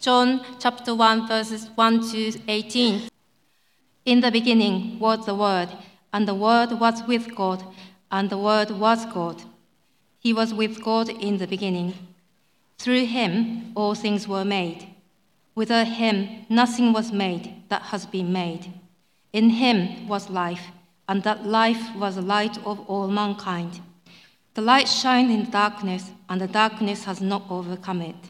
John chapter 1, verses 1 to 18. In the beginning was the Word, and the Word was with God, and the Word was God. He was with God in the beginning. Through him all things were made. Without him nothing was made that has been made. In him was life, and that life was the light of all mankind. The light shined in darkness, and the darkness has not overcome it.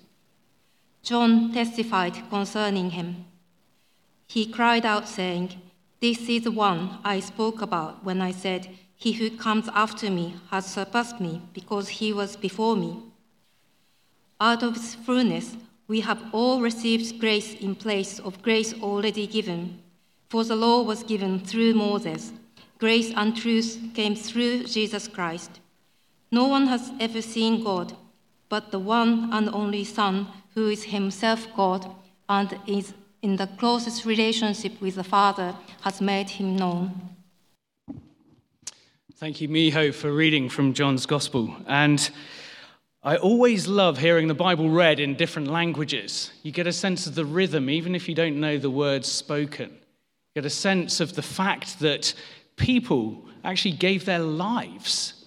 John testified concerning him. He cried out, saying, This is the one I spoke about when I said, He who comes after me has surpassed me, because he was before me. Out of his fullness, we have all received grace in place of grace already given. For the law was given through Moses, grace and truth came through Jesus Christ. No one has ever seen God, but the one and only Son who is himself God and is in the closest relationship with the Father, has made him known. Thank you, Miho, for reading from John's Gospel. And I always love hearing the Bible read in different languages. You get a sense of the rhythm, even if you don't know the words spoken. You get a sense of the fact that people actually gave their lives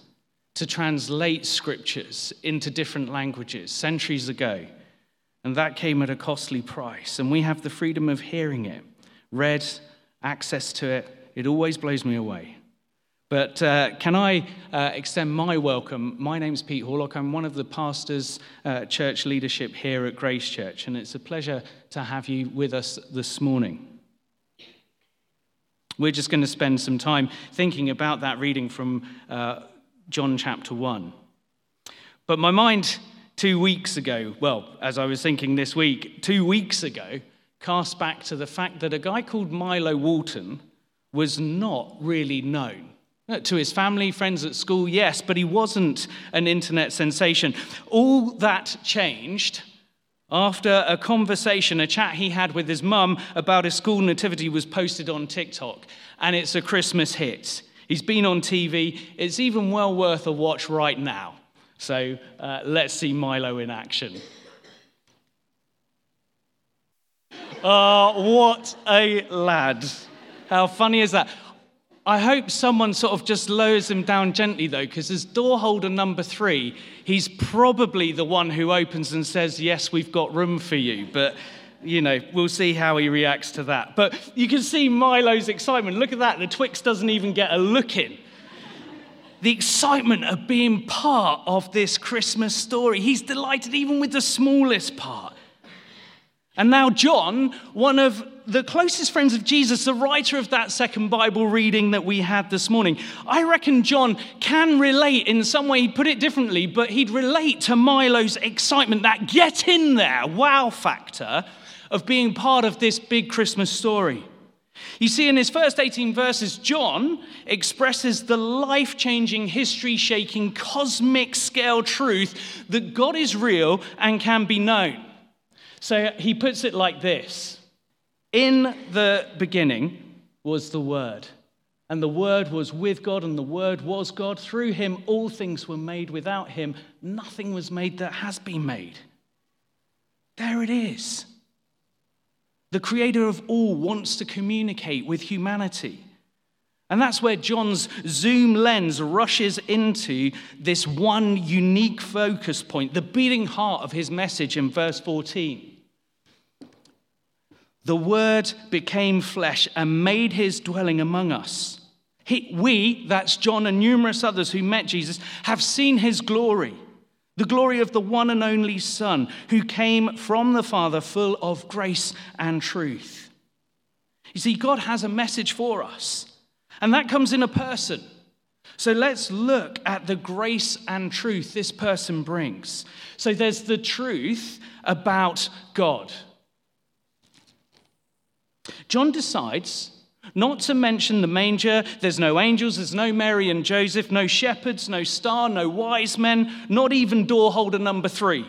to translate scriptures into different languages centuries ago. And that came at a costly price. And we have the freedom of hearing it, read, access to it. It always blows me away. But uh, can I uh, extend my welcome? My name's Pete Horlock. I'm one of the pastors, uh, church leadership here at Grace Church, and it's a pleasure to have you with us this morning. We're just going to spend some time thinking about that reading from uh, John chapter 1. But my mind two weeks ago, well, as I was thinking this week, two weeks ago, cast back to the fact that a guy called Milo Walton was not really known. Uh, to his family, friends at school, yes, but he wasn't an internet sensation. All that changed after a conversation, a chat he had with his mum about his school nativity was posted on TikTok, and it's a Christmas hit. He's been on TV, it's even well worth a watch right now. So uh, let's see Milo in action. Oh, what a lad. How funny is that? I hope someone sort of just lowers him down gently, though, because as door holder number three, he's probably the one who opens and says, Yes, we've got room for you. But, you know, we'll see how he reacts to that. But you can see Milo's excitement. Look at that. The Twix doesn't even get a look in the excitement of being part of this Christmas story. He's delighted even with the smallest part. And now, John, one of the closest friends of Jesus, the writer of that second Bible reading that we had this morning, I reckon John can relate in some way. He'd put it differently, but he'd relate to Milo's excitement, that get in there wow factor of being part of this big Christmas story. You see, in his first 18 verses, John expresses the life changing, history shaking, cosmic scale truth that God is real and can be known. So he puts it like this In the beginning was the Word, and the Word was with God, and the Word was God. Through him, all things were made. Without him, nothing was made that has been made. There it is. The creator of all wants to communicate with humanity. And that's where John's zoom lens rushes into this one unique focus point, the beating heart of his message in verse 14. The Word became flesh and made his dwelling among us. He, we, that's John and numerous others who met Jesus, have seen his glory, the glory of the one and only Son who came from the Father full of grace and truth. You see, God has a message for us, and that comes in a person. So let's look at the grace and truth this person brings. So there's the truth about God. John decides not to mention the manger. There's no angels, there's no Mary and Joseph, no shepherds, no star, no wise men, not even door holder number three.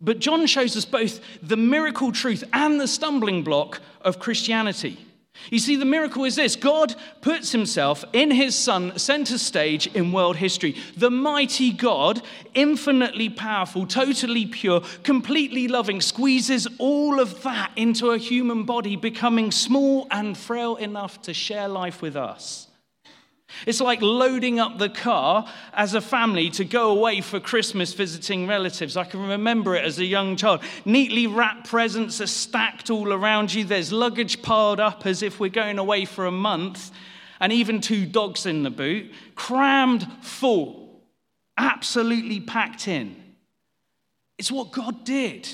But John shows us both the miracle truth and the stumbling block of Christianity. You see, the miracle is this God puts himself in his Son center stage in world history. The mighty God, infinitely powerful, totally pure, completely loving, squeezes all of that into a human body, becoming small and frail enough to share life with us. It's like loading up the car as a family to go away for Christmas visiting relatives. I can remember it as a young child. Neatly wrapped presents are stacked all around you. There's luggage piled up as if we're going away for a month, and even two dogs in the boot, crammed full, absolutely packed in. It's what God did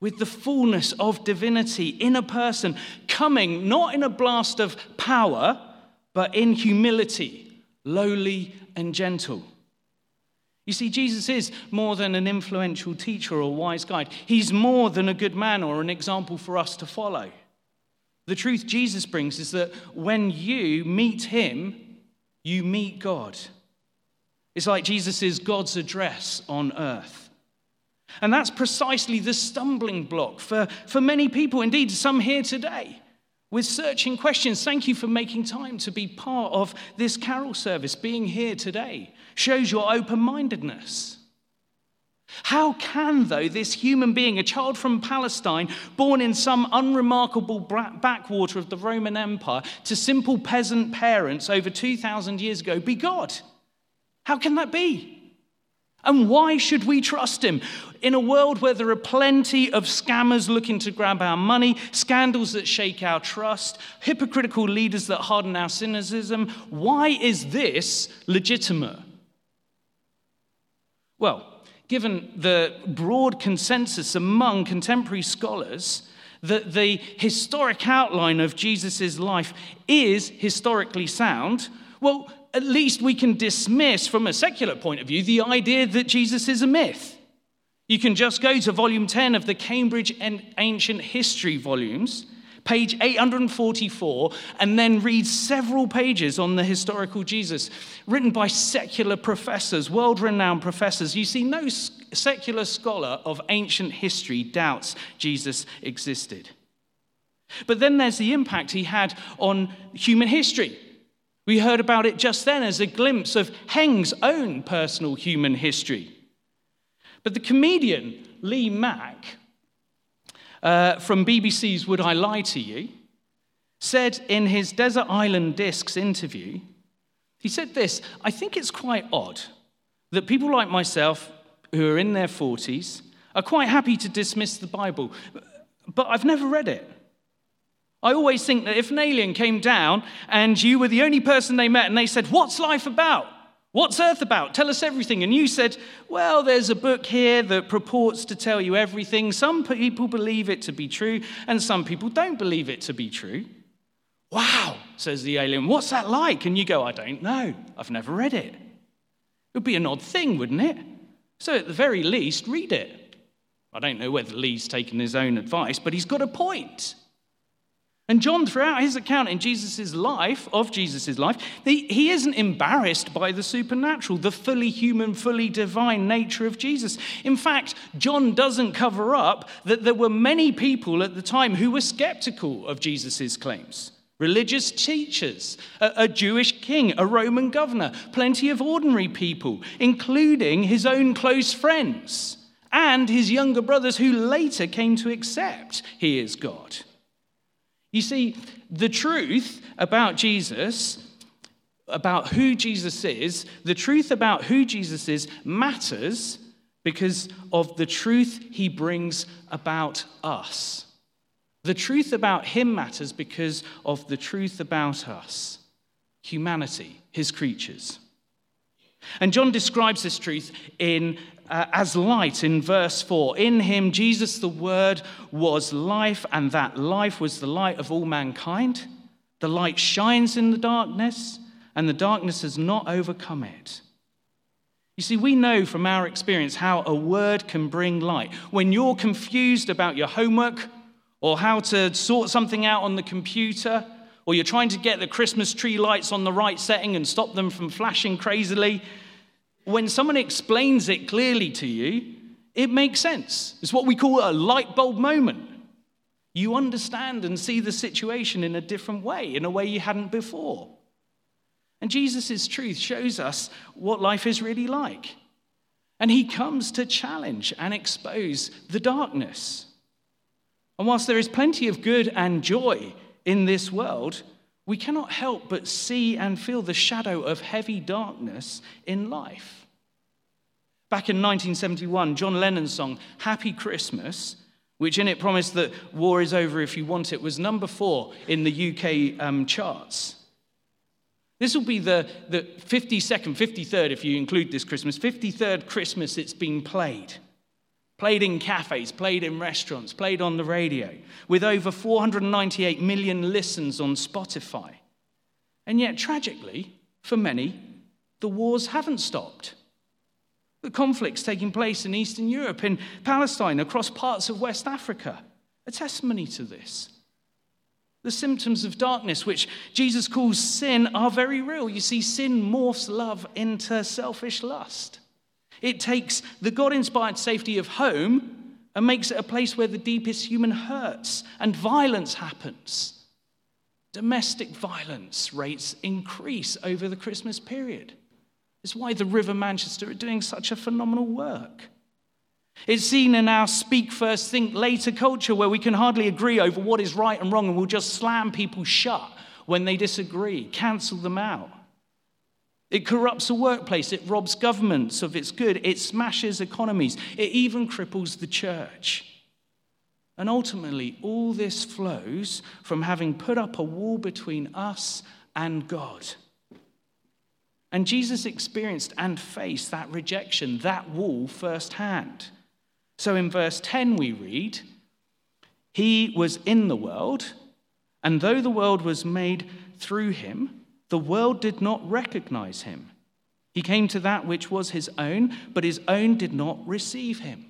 with the fullness of divinity in a person, coming not in a blast of power but in humility, lowly and gentle. You see, Jesus is more than an influential teacher or wise guide. He's more than a good man or an example for us to follow. The truth Jesus brings is that when you meet him, you meet God. It's like Jesus is God's address on earth. And that's precisely the stumbling block for, for many people, indeed, some here today with searching questions. Thank you for making time to be part of this carol service. Being here today shows your open mindedness. How can, though, this human being, a child from Palestine, born in some unremarkable backwater of the Roman Empire, to simple peasant parents over 2,000 years ago, be God? How can that be? And why should we trust him? In a world where there are plenty of scammers looking to grab our money, scandals that shake our trust, hypocritical leaders that harden our cynicism, why is this legitimate? Well, given the broad consensus among contemporary scholars that the historic outline of Jesus' life is historically sound, well, at least we can dismiss, from a secular point of view, the idea that Jesus is a myth. You can just go to volume 10 of the Cambridge Ancient History volumes, page 844, and then read several pages on the historical Jesus, written by secular professors, world renowned professors. You see, no secular scholar of ancient history doubts Jesus existed. But then there's the impact he had on human history. We heard about it just then as a glimpse of Heng's own personal human history. But the comedian Lee Mack uh, from BBC's Would I Lie to You said in his Desert Island Discs interview, he said this I think it's quite odd that people like myself, who are in their 40s, are quite happy to dismiss the Bible, but I've never read it. I always think that if an alien came down and you were the only person they met and they said, What's life about? What's Earth about? Tell us everything. And you said, Well, there's a book here that purports to tell you everything. Some people believe it to be true, and some people don't believe it to be true. Wow, says the alien. What's that like? And you go, I don't know. I've never read it. It would be an odd thing, wouldn't it? So, at the very least, read it. I don't know whether Lee's taken his own advice, but he's got a point. And John, throughout his account in Jesus' life, of Jesus' life, he, he isn't embarrassed by the supernatural, the fully human, fully divine nature of Jesus. In fact, John doesn't cover up that there were many people at the time who were skeptical of Jesus' claims religious teachers, a, a, Jewish king, a Roman governor, plenty of ordinary people, including his own close friends and his younger brothers who later came to accept he is God. You see, the truth about Jesus, about who Jesus is, the truth about who Jesus is matters because of the truth he brings about us. The truth about him matters because of the truth about us, humanity, his creatures. And John describes this truth in, uh, as light in verse 4. In him, Jesus, the Word, was life, and that life was the light of all mankind. The light shines in the darkness, and the darkness has not overcome it. You see, we know from our experience how a word can bring light. When you're confused about your homework, or how to sort something out on the computer, or you're trying to get the Christmas tree lights on the right setting and stop them from flashing crazily, when someone explains it clearly to you, it makes sense. It's what we call a light bulb moment. You understand and see the situation in a different way, in a way you hadn't before. And Jesus' truth shows us what life is really like. And he comes to challenge and expose the darkness. And whilst there is plenty of good and joy in this world, we cannot help but see and feel the shadow of heavy darkness in life. Back in 1971, John Lennon's song, Happy Christmas, which in it promised that war is over if you want it, was number four in the UK um, charts. This will be the, the 52nd, 53rd, if you include this Christmas, 53rd Christmas it's been played played in cafes, played in restaurants, played on the radio, with over 498 million listens on Spotify. And yet, tragically, for many, the wars haven't stopped. The conflicts taking place in Eastern Europe, in Palestine, across parts of West Africa, a testimony to this. The symptoms of darkness, which Jesus calls sin, are very real. You see, sin morphs love into selfish lust. It takes the God inspired safety of home and makes it a place where the deepest human hurts and violence happens. Domestic violence rates increase over the Christmas period. It's why the River Manchester are doing such a phenomenal work. It's seen in our speak first, think later culture where we can hardly agree over what is right and wrong and we'll just slam people shut when they disagree, cancel them out. It corrupts the workplace, it robs governments of its good, it smashes economies, it even cripples the church. And ultimately, all this flows from having put up a wall between us and God. And Jesus experienced and faced that rejection, that wall firsthand. So in verse 10, we read, He was in the world, and though the world was made through him, the world did not recognize him. He came to that which was his own, but his own did not receive him.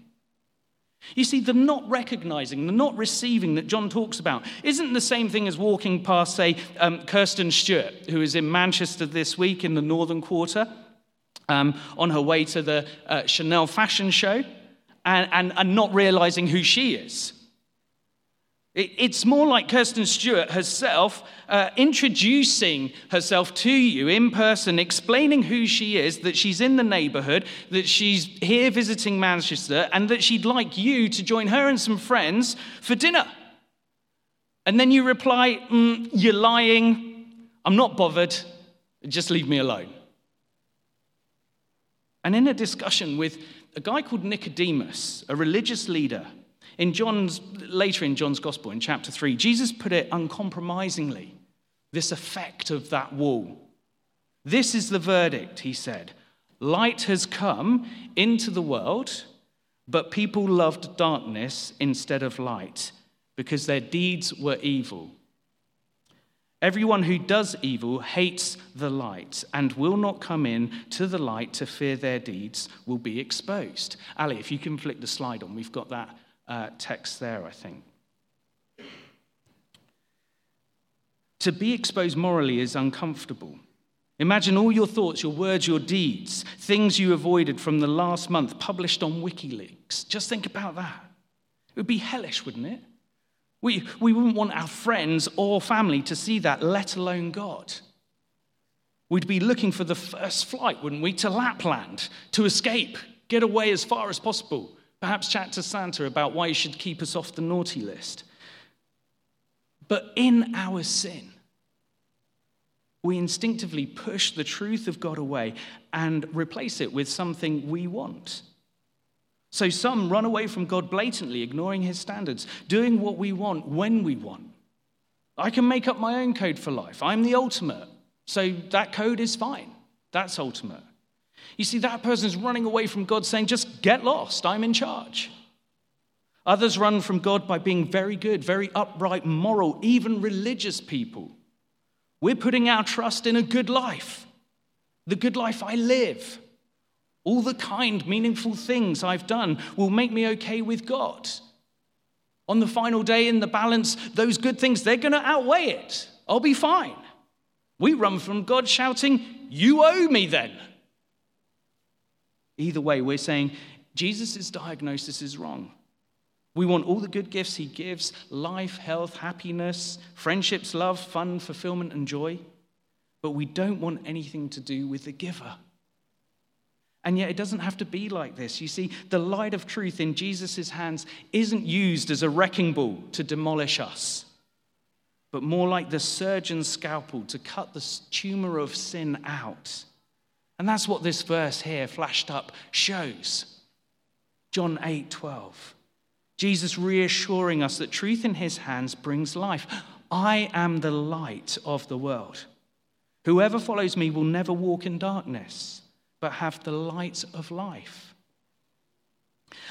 You see, the not recognizing, the not receiving that John talks about isn't the same thing as walking past, say, um, Kirsten Stewart, who is in Manchester this week in the Northern Quarter, um, on her way to the uh, Chanel fashion show, and, and, and not realizing who she is. It's more like Kirsten Stewart herself uh, introducing herself to you in person, explaining who she is, that she's in the neighborhood, that she's here visiting Manchester, and that she'd like you to join her and some friends for dinner. And then you reply, mm, You're lying. I'm not bothered. Just leave me alone. And in a discussion with a guy called Nicodemus, a religious leader, in John's, later in John's Gospel, in chapter 3, Jesus put it uncompromisingly this effect of that wall. This is the verdict, he said. Light has come into the world, but people loved darkness instead of light because their deeds were evil. Everyone who does evil hates the light and will not come in to the light to fear their deeds will be exposed. Ali, if you can flick the slide on, we've got that uh, text there, I think. To be exposed morally is uncomfortable. Imagine all your thoughts, your words, your deeds, things you avoided from the last month published on WikiLeaks. Just think about that. It would be hellish, wouldn't it? We, we wouldn't want our friends or family to see that, let alone God. We'd be looking for the first flight, wouldn't we, to Lapland to escape, get away as far as possible. Perhaps chat to Santa about why he should keep us off the naughty list. But in our sin, we instinctively push the truth of God away and replace it with something we want. So some run away from God blatantly, ignoring his standards, doing what we want when we want. I can make up my own code for life. I'm the ultimate. So that code is fine. That's ultimate. You see, that person's running away from God saying, just get lost. I'm in charge. Others run from God by being very good, very upright, moral, even religious people. We're putting our trust in a good life, the good life I live. All the kind, meaningful things I've done will make me okay with God. On the final day in the balance, those good things, they're going to outweigh it. I'll be fine. We run from God shouting, You owe me then. Either way, we're saying Jesus' diagnosis is wrong. We want all the good gifts he gives life, health, happiness, friendships, love, fun, fulfillment, and joy. But we don't want anything to do with the giver. And yet, it doesn't have to be like this. You see, the light of truth in Jesus' hands isn't used as a wrecking ball to demolish us, but more like the surgeon's scalpel to cut the tumor of sin out. And that's what this verse here, flashed up, shows. John 8 12. Jesus reassuring us that truth in his hands brings life. I am the light of the world. Whoever follows me will never walk in darkness but have the light of life.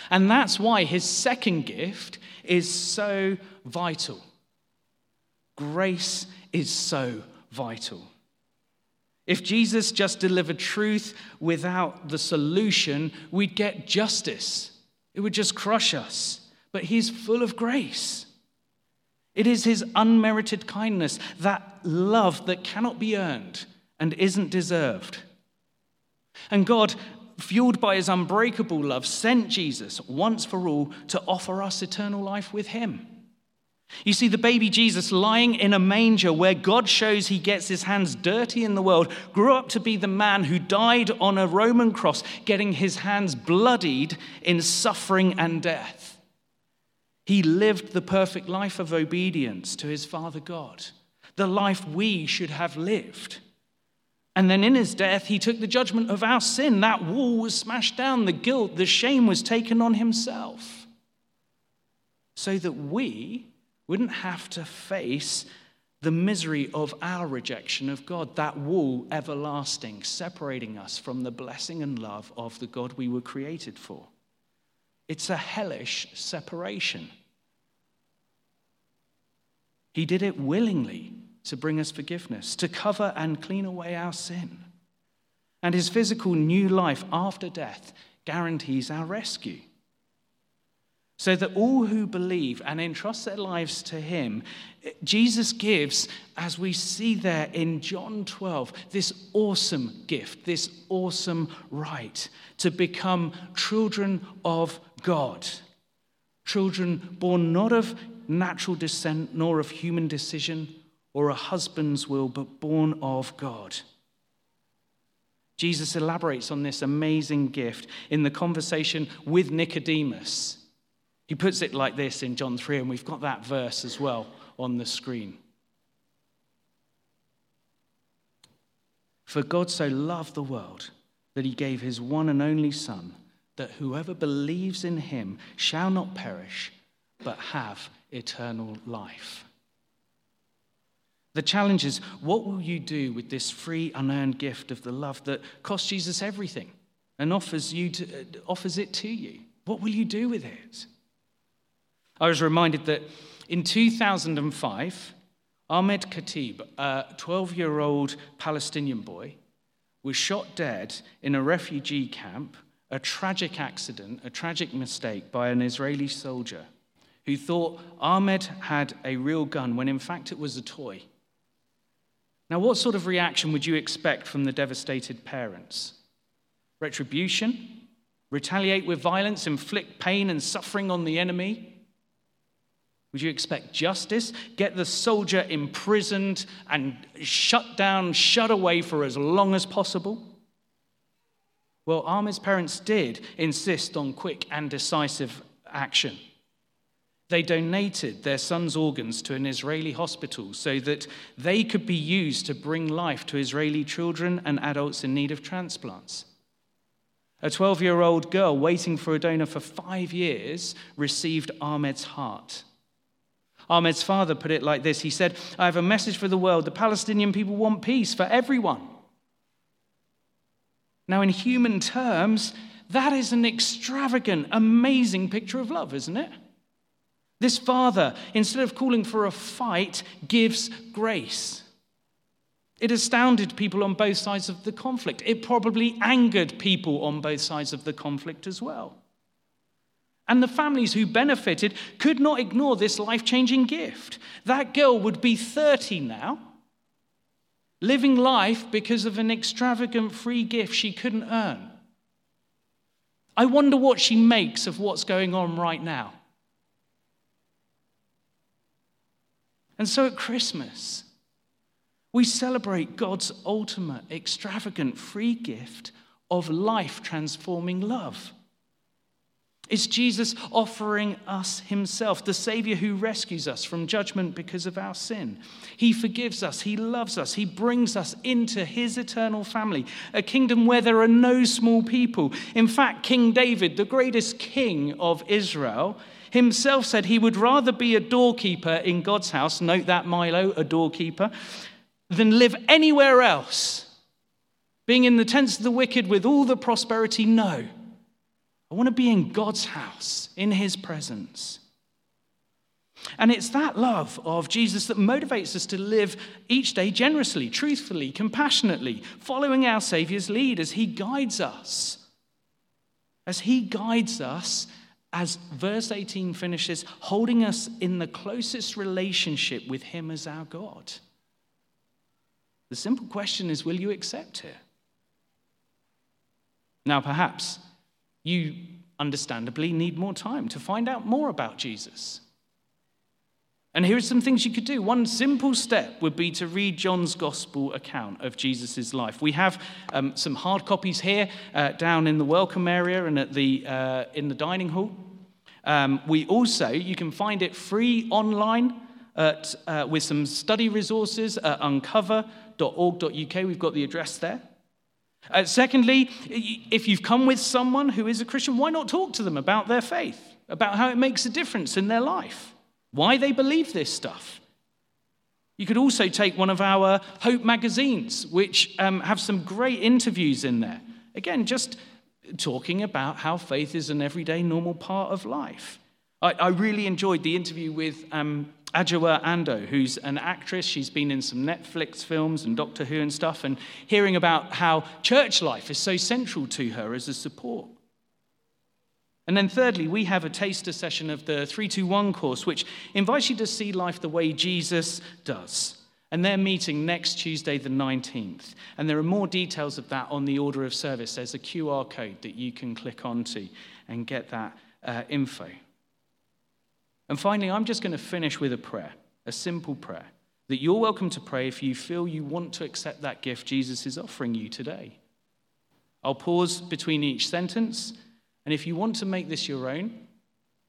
And that's why his second gift is so vital. Grace is so vital. If Jesus just delivered truth without the solution, we'd get justice. It would just crush us. But he's full of grace. It is his unmerited kindness, that love that cannot be earned and isn't deserved. And God, fueled by his unbreakable love, sent Jesus once for all to offer us eternal life with him. You see, the baby Jesus lying in a manger where God shows he gets his hands dirty in the world grew up to be the man who died on a Roman cross, getting his hands bloodied in suffering and death. He lived the perfect life of obedience to his Father God, the life we should have lived. And then in his death, he took the judgment of our sin. That wall was smashed down, the guilt, the shame was taken on himself. So that we wouldn't have to face the misery of our rejection of God, that wall everlasting, separating us from the blessing and love of the God we were created for. It's a hellish separation. He did it willingly to bring us forgiveness, to cover and clean away our sin. And his physical new life after death guarantees our rescue. So that all who believe and entrust their lives to him, Jesus gives, as we see there in John 12, this awesome gift, this awesome right to become children of God. Children born not of natural descent nor of human decision or a husband's will, but born of God. Jesus elaborates on this amazing gift in the conversation with Nicodemus. He puts it like this in John 3, and we've got that verse as well on the screen. For God so loved the world that he gave his one and only Son, that whoever believes in him shall not perish, but have eternal life. The challenge is what will you do with this free, unearned gift of the love that costs Jesus everything and offers, you to, offers it to you? What will you do with it? I was reminded that in 2005, Ahmed Khatib, a 12 year old Palestinian boy, was shot dead in a refugee camp, a tragic accident, a tragic mistake by an Israeli soldier who thought Ahmed had a real gun when in fact it was a toy. Now, what sort of reaction would you expect from the devastated parents? Retribution? Retaliate with violence, inflict pain and suffering on the enemy? Would you expect justice? Get the soldier imprisoned and shut down, shut away for as long as possible? Well, Ahmed's parents did insist on quick and decisive action. They donated their son's organs to an Israeli hospital so that they could be used to bring life to Israeli children and adults in need of transplants. A 12 year old girl waiting for a donor for five years received Ahmed's heart. Ahmed's father put it like this He said, I have a message for the world. The Palestinian people want peace for everyone. Now, in human terms, that is an extravagant, amazing picture of love, isn't it? This father, instead of calling for a fight, gives grace. It astounded people on both sides of the conflict. It probably angered people on both sides of the conflict as well. And the families who benefited could not ignore this life changing gift. That girl would be 30 now, living life because of an extravagant free gift she couldn't earn. I wonder what she makes of what's going on right now. And so at Christmas, we celebrate God's ultimate, extravagant, free gift of life transforming love. It's Jesus offering us Himself, the Savior who rescues us from judgment because of our sin. He forgives us, He loves us, He brings us into His eternal family, a kingdom where there are no small people. In fact, King David, the greatest king of Israel, himself said he would rather be a doorkeeper in God's house, note that Milo, a doorkeeper, than live anywhere else. Being in the tents of the wicked with all the prosperity, no. I want to be in God's house, in his presence. And it's that love of Jesus that motivates us to live each day generously, truthfully, compassionately, following our Savior's lead as he guides us. As he guides us, as verse 18 finishes, holding us in the closest relationship with him as our God. The simple question is will you accept it? Now, perhaps you understandably need more time to find out more about Jesus. And here are some things you could do. One simple step would be to read John's gospel account of Jesus' life. We have um, some hard copies here uh, down in the welcome area and at the, uh, in the dining hall. Um, we also, you can find it free online at, uh, with some study resources at uncover.org.uk. We've got the address there. Uh, secondly, if you've come with someone who is a Christian, why not talk to them about their faith, about how it makes a difference in their life, why they believe this stuff? You could also take one of our Hope magazines, which um, have some great interviews in there. Again, just talking about how faith is an everyday, normal part of life. I, I really enjoyed the interview with um, Adjoa Andoh, who's an actress. She's been in some Netflix films and Doctor Who and stuff, and hearing about how church life is so central to her as a support. And then, thirdly, we have a taster session of the 321 course, which invites you to see life the way Jesus does. And they're meeting next Tuesday, the 19th. And there are more details of that on the order of service. There's a QR code that you can click onto and get that uh, info. And finally, I'm just going to finish with a prayer, a simple prayer that you're welcome to pray if you feel you want to accept that gift Jesus is offering you today. I'll pause between each sentence, and if you want to make this your own,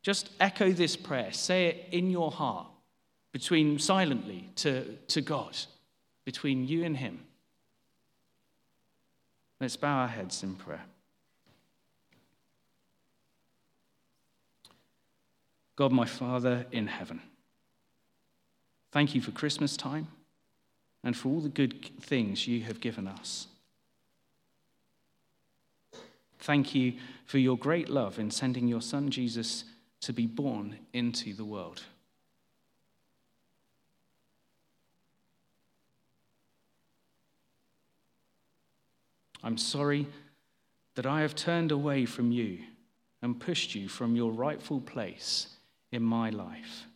just echo this prayer. Say it in your heart, between silently to, to God, between you and Him. Let's bow our heads in prayer. God, my Father in heaven, thank you for Christmas time and for all the good things you have given us. Thank you for your great love in sending your Son Jesus to be born into the world. I'm sorry that I have turned away from you and pushed you from your rightful place in my life.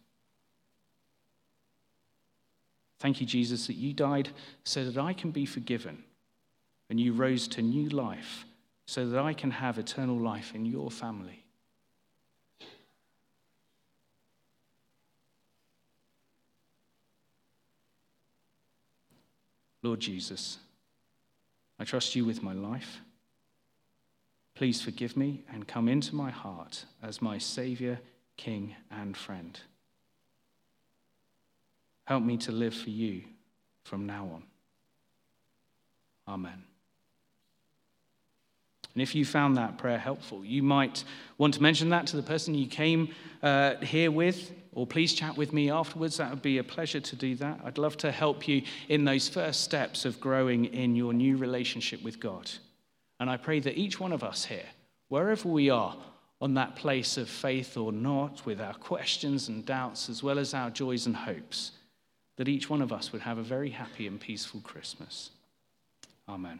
Thank you, Jesus, that you died so that I can be forgiven, and you rose to new life so that I can have eternal life in your family. Lord Jesus, I trust you with my life. Please forgive me and come into my heart as my Savior King, and friend. Help me to live for you from now on. Amen. And if you found that prayer helpful, you might want to mention that to the person you came uh, here with, or please chat with me afterwards. That would be a pleasure to do that. I'd love to help you in those first steps of growing in your new relationship with God. And I pray that each one of us here, wherever we are on that place of faith or not, with our questions and doubts, as well as our joys and hopes, that each one of us would have a very happy and peaceful Christmas. Amen.